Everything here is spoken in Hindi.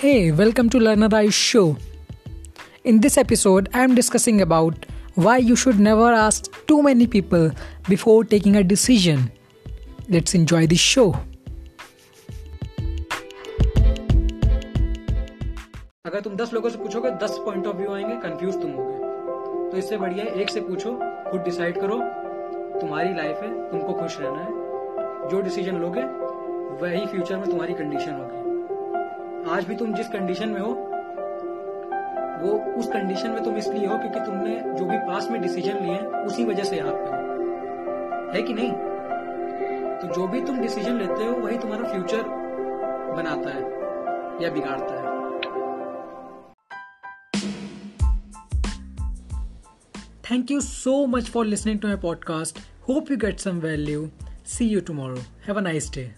Hey, welcome to Learner Eyes Show. In this episode, I am discussing about why you should never ask too many people before taking a decision. Let's enjoy this show. अगर तुम 10 लोगों से पूछोगे 10 पॉइंट ऑफ़ व्यू आएँगे कंफ्यूज तुम होगे तो इससे बढ़िया है एक से पूछो खुद डिसाइड करो तुम्हारी लाइफ है तुमको खुश रहना है जो डिसीज़न लोगे वही फ्यूचर में तुम्हारी कंडीशन होगी आज भी तुम जिस कंडीशन में हो, वो उस कंडीशन में तुम इसलिए हो क्योंकि तुमने जो भी पास में डिसीज़न लिए हैं, उसी वजह से यहाँ पे हो है कि नहीं तो जो भी तुम डिसीज़न लेते हो, वही तुम्हारा फ्यूचर बनाता है या बिगाड़ता है Thank you so much for listening to my podcast. Hope you get some value. See you tomorrow. Have a nice day.